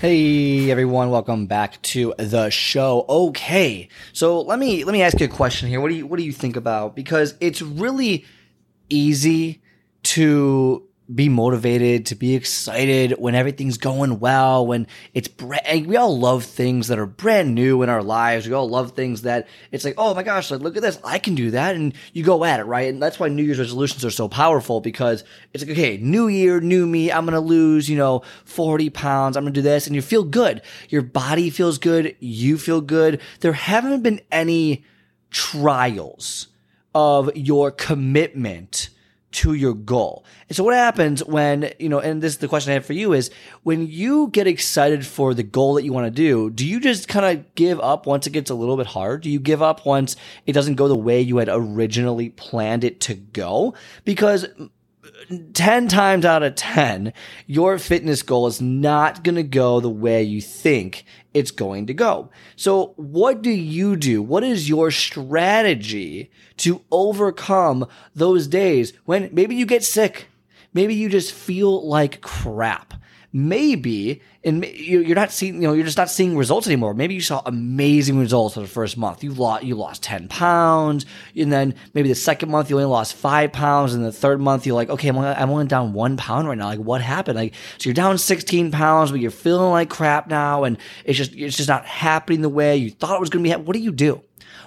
Hey everyone, welcome back to the show. Okay. So let me let me ask you a question here. What do you what do you think about because it's really easy to be motivated, to be excited when everything's going well, when it's brand, we all love things that are brand new in our lives. We all love things that it's like, oh my gosh, like look at this, I can do that, and you go at it, right? And that's why New Year's resolutions are so powerful because it's like, okay, new year, new me, I'm gonna lose, you know, 40 pounds, I'm gonna do this, and you feel good. Your body feels good, you feel good. There haven't been any trials of your commitment to your goal. And so what happens when, you know, and this is the question I have for you is when you get excited for the goal that you want to do, do you just kind of give up once it gets a little bit hard? Do you give up once it doesn't go the way you had originally planned it to go? Because 10 times out of 10, your fitness goal is not going to go the way you think it's going to go. So what do you do? What is your strategy to overcome those days when maybe you get sick? Maybe you just feel like crap maybe and you're not seeing you know you're just not seeing results anymore. Maybe you saw amazing results for the first month. You lost you lost 10 pounds and then maybe the second month you only lost 5 pounds and the third month you're like okay I'm only, I'm only down 1 pound right now. Like what happened? Like so you're down 16 pounds but you're feeling like crap now and it's just it's just not happening the way you thought it was going to be what do you do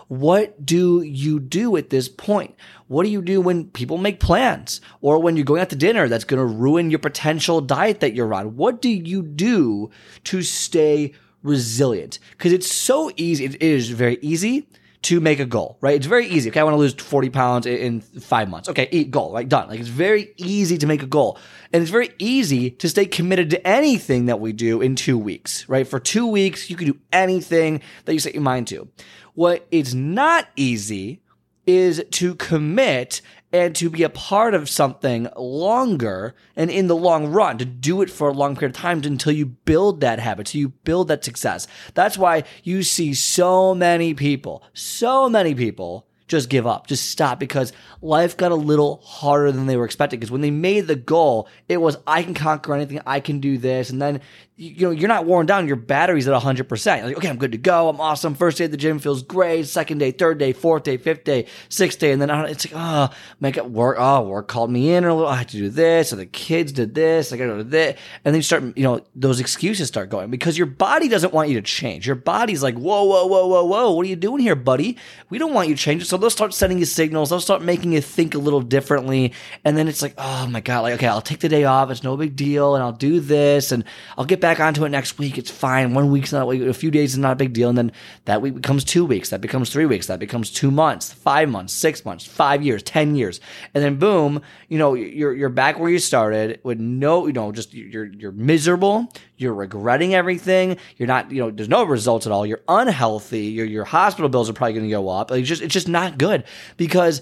what do you do at this point? What do you do when people make plans or when you're going out to dinner that's going to ruin your potential diet that you're on? What do you do to stay resilient? Because it's so easy. It is very easy to make a goal, right? It's very easy. Okay, I want to lose 40 pounds in five months. Okay, eat goal, right? Done. Like it's very easy to make a goal. And it's very easy to stay committed to anything that we do in two weeks, right? For two weeks, you can do anything that you set your mind to. What is not easy is to commit and to be a part of something longer and in the long run, to do it for a long period of time until you build that habit, so you build that success. That's why you see so many people, so many people just give up, just stop because life got a little harder than they were expecting. Because when they made the goal, it was, I can conquer anything, I can do this. And then you know, you're not worn down. Your battery's at 100%. like, okay, I'm good to go. I'm awesome. First day at the gym feels great. Second day, third day, fourth day, fifth day, sixth day. And then uh, it's like, oh, make it work. Oh, work called me in or little, I had to do this. Or the kids did this. I got to do this. And then you start, you know, those excuses start going because your body doesn't want you to change. Your body's like, whoa, whoa, whoa, whoa, whoa. What are you doing here, buddy? We don't want you to change. They'll start sending you signals. They'll start making you think a little differently. And then it's like, oh my God, like, okay, I'll take the day off. It's no big deal. And I'll do this and I'll get back onto it next week it's fine. One week's not a few days is not a big deal. And then that week becomes two weeks. That becomes three weeks. That becomes two months, five months, six months, five years, 10 years. And then boom, you know, you're, you're back where you started with no, you know, just you're, you're miserable. You're regretting everything. You're not, you know, there's no results at all. You're unhealthy. Your, your hospital bills are probably going to go up. It's just, it's just not good because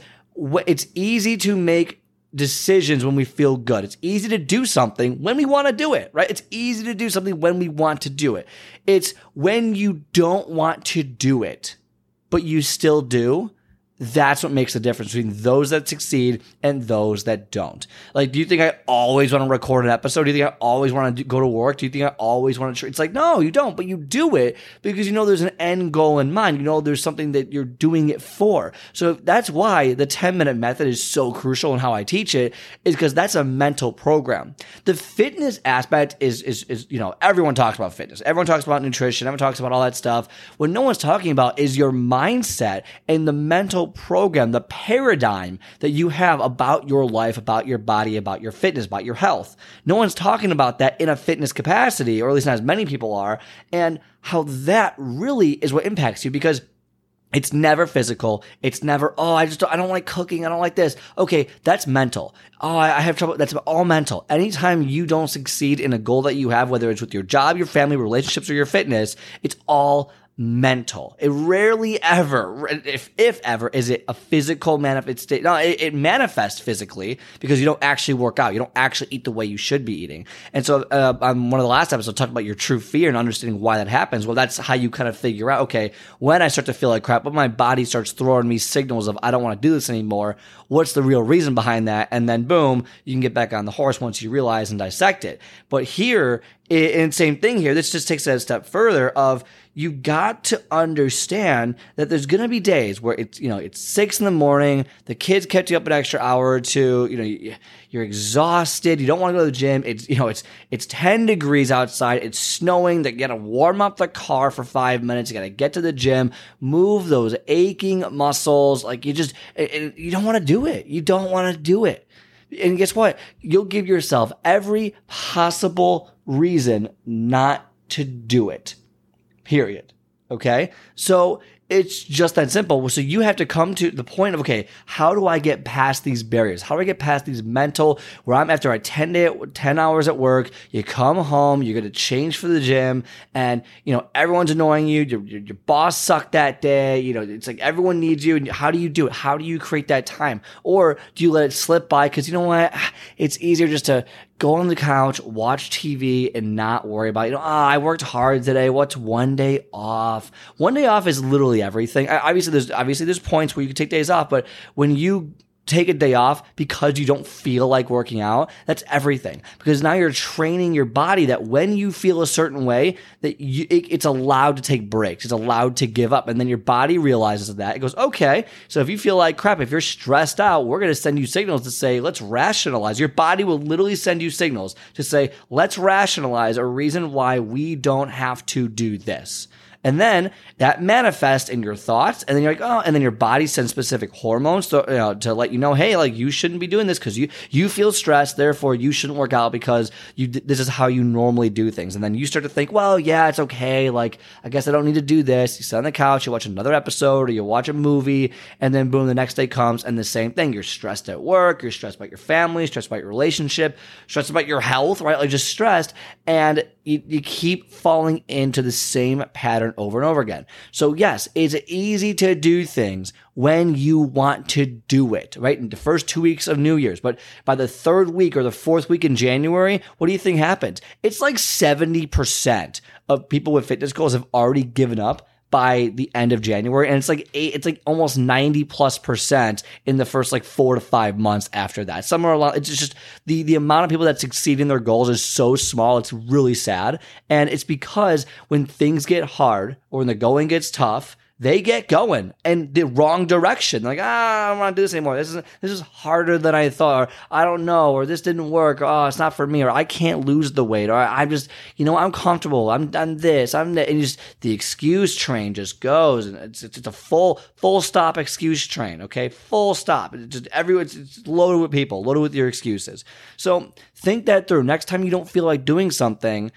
it's easy to make decisions when we feel good. It's easy to do something when we want to do it, right? It's easy to do something when we want to do it. It's when you don't want to do it, but you still do that's what makes the difference between those that succeed and those that don't. Like, do you think I always want to record an episode? Do you think I always want to go to work? Do you think I always want to? It's like, no, you don't, but you do it because you know there's an end goal in mind. You know there's something that you're doing it for. So that's why the 10 minute method is so crucial in how I teach it is because that's a mental program. The fitness aspect is, is, is, you know, everyone talks about fitness. Everyone talks about nutrition. Everyone talks about all that stuff. What no one's talking about is your mindset and the mental program, the paradigm that you have about your life, about your body, about your fitness, about your health. No one's talking about that in a fitness capacity, or at least not as many people are, and how that really is what impacts you because it's never physical. It's never, oh, I just, don't, I don't like cooking. I don't like this. Okay. That's mental. Oh, I have trouble. That's all mental. Anytime you don't succeed in a goal that you have, whether it's with your job, your family, relationships, or your fitness, it's all mental. It rarely ever, if if ever, is it a physical manifestation. No, it, it, manifests physically because you don't actually work out. You don't actually eat the way you should be eating. And so, uh, on one of the last episodes, I talked about your true fear and understanding why that happens. Well, that's how you kind of figure out. Okay, when I start to feel like crap, when my body starts throwing me signals of I don't want to do this anymore. What's the real reason behind that? And then boom, you can get back on the horse once you realize and dissect it. But here, and same thing here. This just takes it a step further of you got to understand that there's going to be days where it's, you know, it's six in the morning. The kids kept you up an extra hour or two. You know, you're exhausted. You don't want to go to the gym. It's, you know, it's, it's 10 degrees outside. It's snowing that you got to warm up the car for five minutes. You got to get to the gym, move those aching muscles. Like you just, you don't want to do it. You don't want to do it. And guess what? You'll give yourself every possible reason not to do it. Period. Okay. So it's just that simple. So you have to come to the point of, okay, how do I get past these barriers? How do I get past these mental where I'm after a 10 day, 10 hours at work, you come home, you're going to change for the gym and, you know, everyone's annoying you. Your, your, your boss sucked that day. You know, it's like everyone needs you. And how do you do it? How do you create that time? Or do you let it slip by? Cause you know what? It's easier just to go on the couch, watch TV, and not worry about, you know, oh, I worked hard today. What's one day off? One day off is literally everything. Obviously, there's obviously there's points where you can take days off, but when you take a day off because you don't feel like working out, that's everything. Because now you're training your body that when you feel a certain way, that you, it, it's allowed to take breaks. It's allowed to give up. And then your body realizes that. It goes, okay, so if you feel like crap, if you're stressed out, we're going to send you signals to say, let's rationalize. Your body will literally send you signals to say, let's rationalize a reason why we don't have to do this. And then that manifests in your thoughts. And then you're like, oh, and then your body sends specific hormones to, you know, to let you know, hey, like you shouldn't be doing this because you, you feel stressed. Therefore, you shouldn't work out because you, this is how you normally do things. And then you start to think, well, yeah, it's okay. Like, I guess I don't need to do this. You sit on the couch, you watch another episode or you watch a movie. And then boom, the next day comes and the same thing. You're stressed at work. You're stressed about your family, stressed about your relationship, stressed about your health, right? Like just stressed. And you, you keep falling into the same pattern over and over again. So yes, it's easy to do things when you want to do it, right? In the first two weeks of New Year's, but by the third week or the fourth week in January, what do you think happens? It's like 70% of people with fitness goals have already given up by the end of January. And it's like eight, it's like almost 90 plus percent in the first like four to five months after that. Somewhere along, it's just the, the amount of people that succeed in their goals is so small. It's really sad. And it's because when things get hard or when the going gets tough, they get going in the wrong direction. Like, ah, I don't want to do this anymore. This is this is harder than I thought. Or I don't know, or this didn't work. Or, oh, it's not for me. Or I can't lose the weight. Or I'm just, you know, I'm comfortable. I'm done this. I'm that. And just the excuse train just goes, and it's it's, it's a full full stop excuse train. Okay, full stop. It's just everyone. It's, it's loaded with people, loaded with your excuses. So think that through. Next time you don't feel like doing something,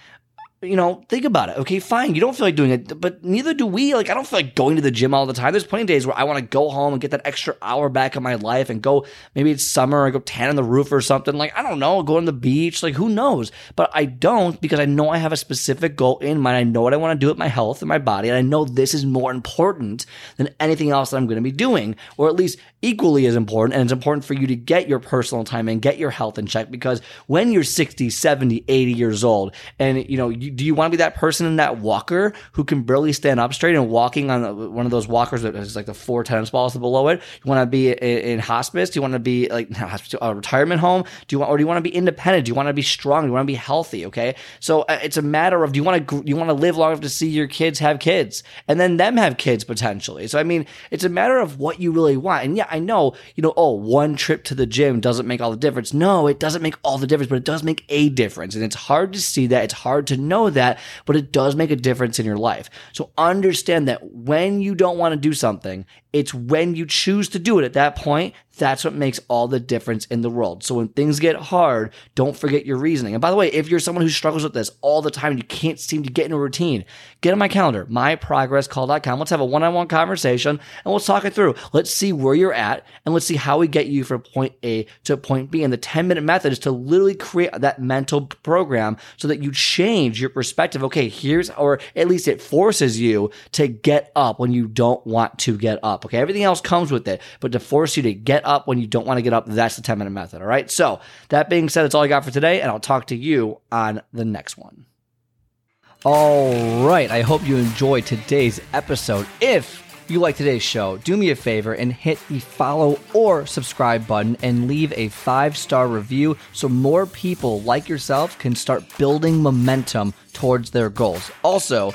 you know, think about it. Okay, fine. You don't feel like doing it, but neither do we. Like, I don't feel like going to the gym all the time. There's plenty of days where I want to go home and get that extra hour back in my life and go, maybe it's summer, I go tan on the roof or something. Like, I don't know, go on the beach. Like, who knows? But I don't because I know I have a specific goal in mind. I know what I want to do with my health and my body. And I know this is more important than anything else that I'm going to be doing, or at least equally as important. And it's important for you to get your personal time and get your health in check because when you're 60, 70, 80 years old and, you know, you do you want to be that person in that walker who can barely stand up straight and walking on one of those walkers that has like the four tennis balls below it? You want to be in, in hospice? Do you want to be like a retirement home? Do you want, or do you want to be independent? Do you want to be strong? Do you want to be healthy? Okay. So uh, it's a matter of do you want to, you want to live long enough to see your kids have kids and then them have kids potentially? So, I mean, it's a matter of what you really want. And yeah, I know, you know, oh, one trip to the gym doesn't make all the difference. No, it doesn't make all the difference, but it does make a difference. And it's hard to see that. It's hard to know that, but it does make a difference in your life. So understand that when you don't want to do something, It's when you choose to do it at that point, that's what makes all the difference in the world. So when things get hard, don't forget your reasoning. And by the way, if you're someone who struggles with this all the time, and you can't seem to get in a routine, get on my calendar, myprogresscall.com. Let's have a one-on-one conversation and we'll talk it through. Let's see where you're at and let's see how we get you from point A to point B. And the 10 minute method is to literally create that mental program so that you change your perspective. Okay, here's, or at least it forces you to get up when you don't want to get Okay. Everything else comes with it, but to force you to get up when you don't want to get up, that's the 10 minute method. All right. So that being said, that's all I got for today. And I'll talk to you on the next one. All right. I hope you enjoyed today's episode. If you like today's show, do me a favor and hit the follow or subscribe button and leave a five star review so more people like yourself can start building momentum towards their goals. Also,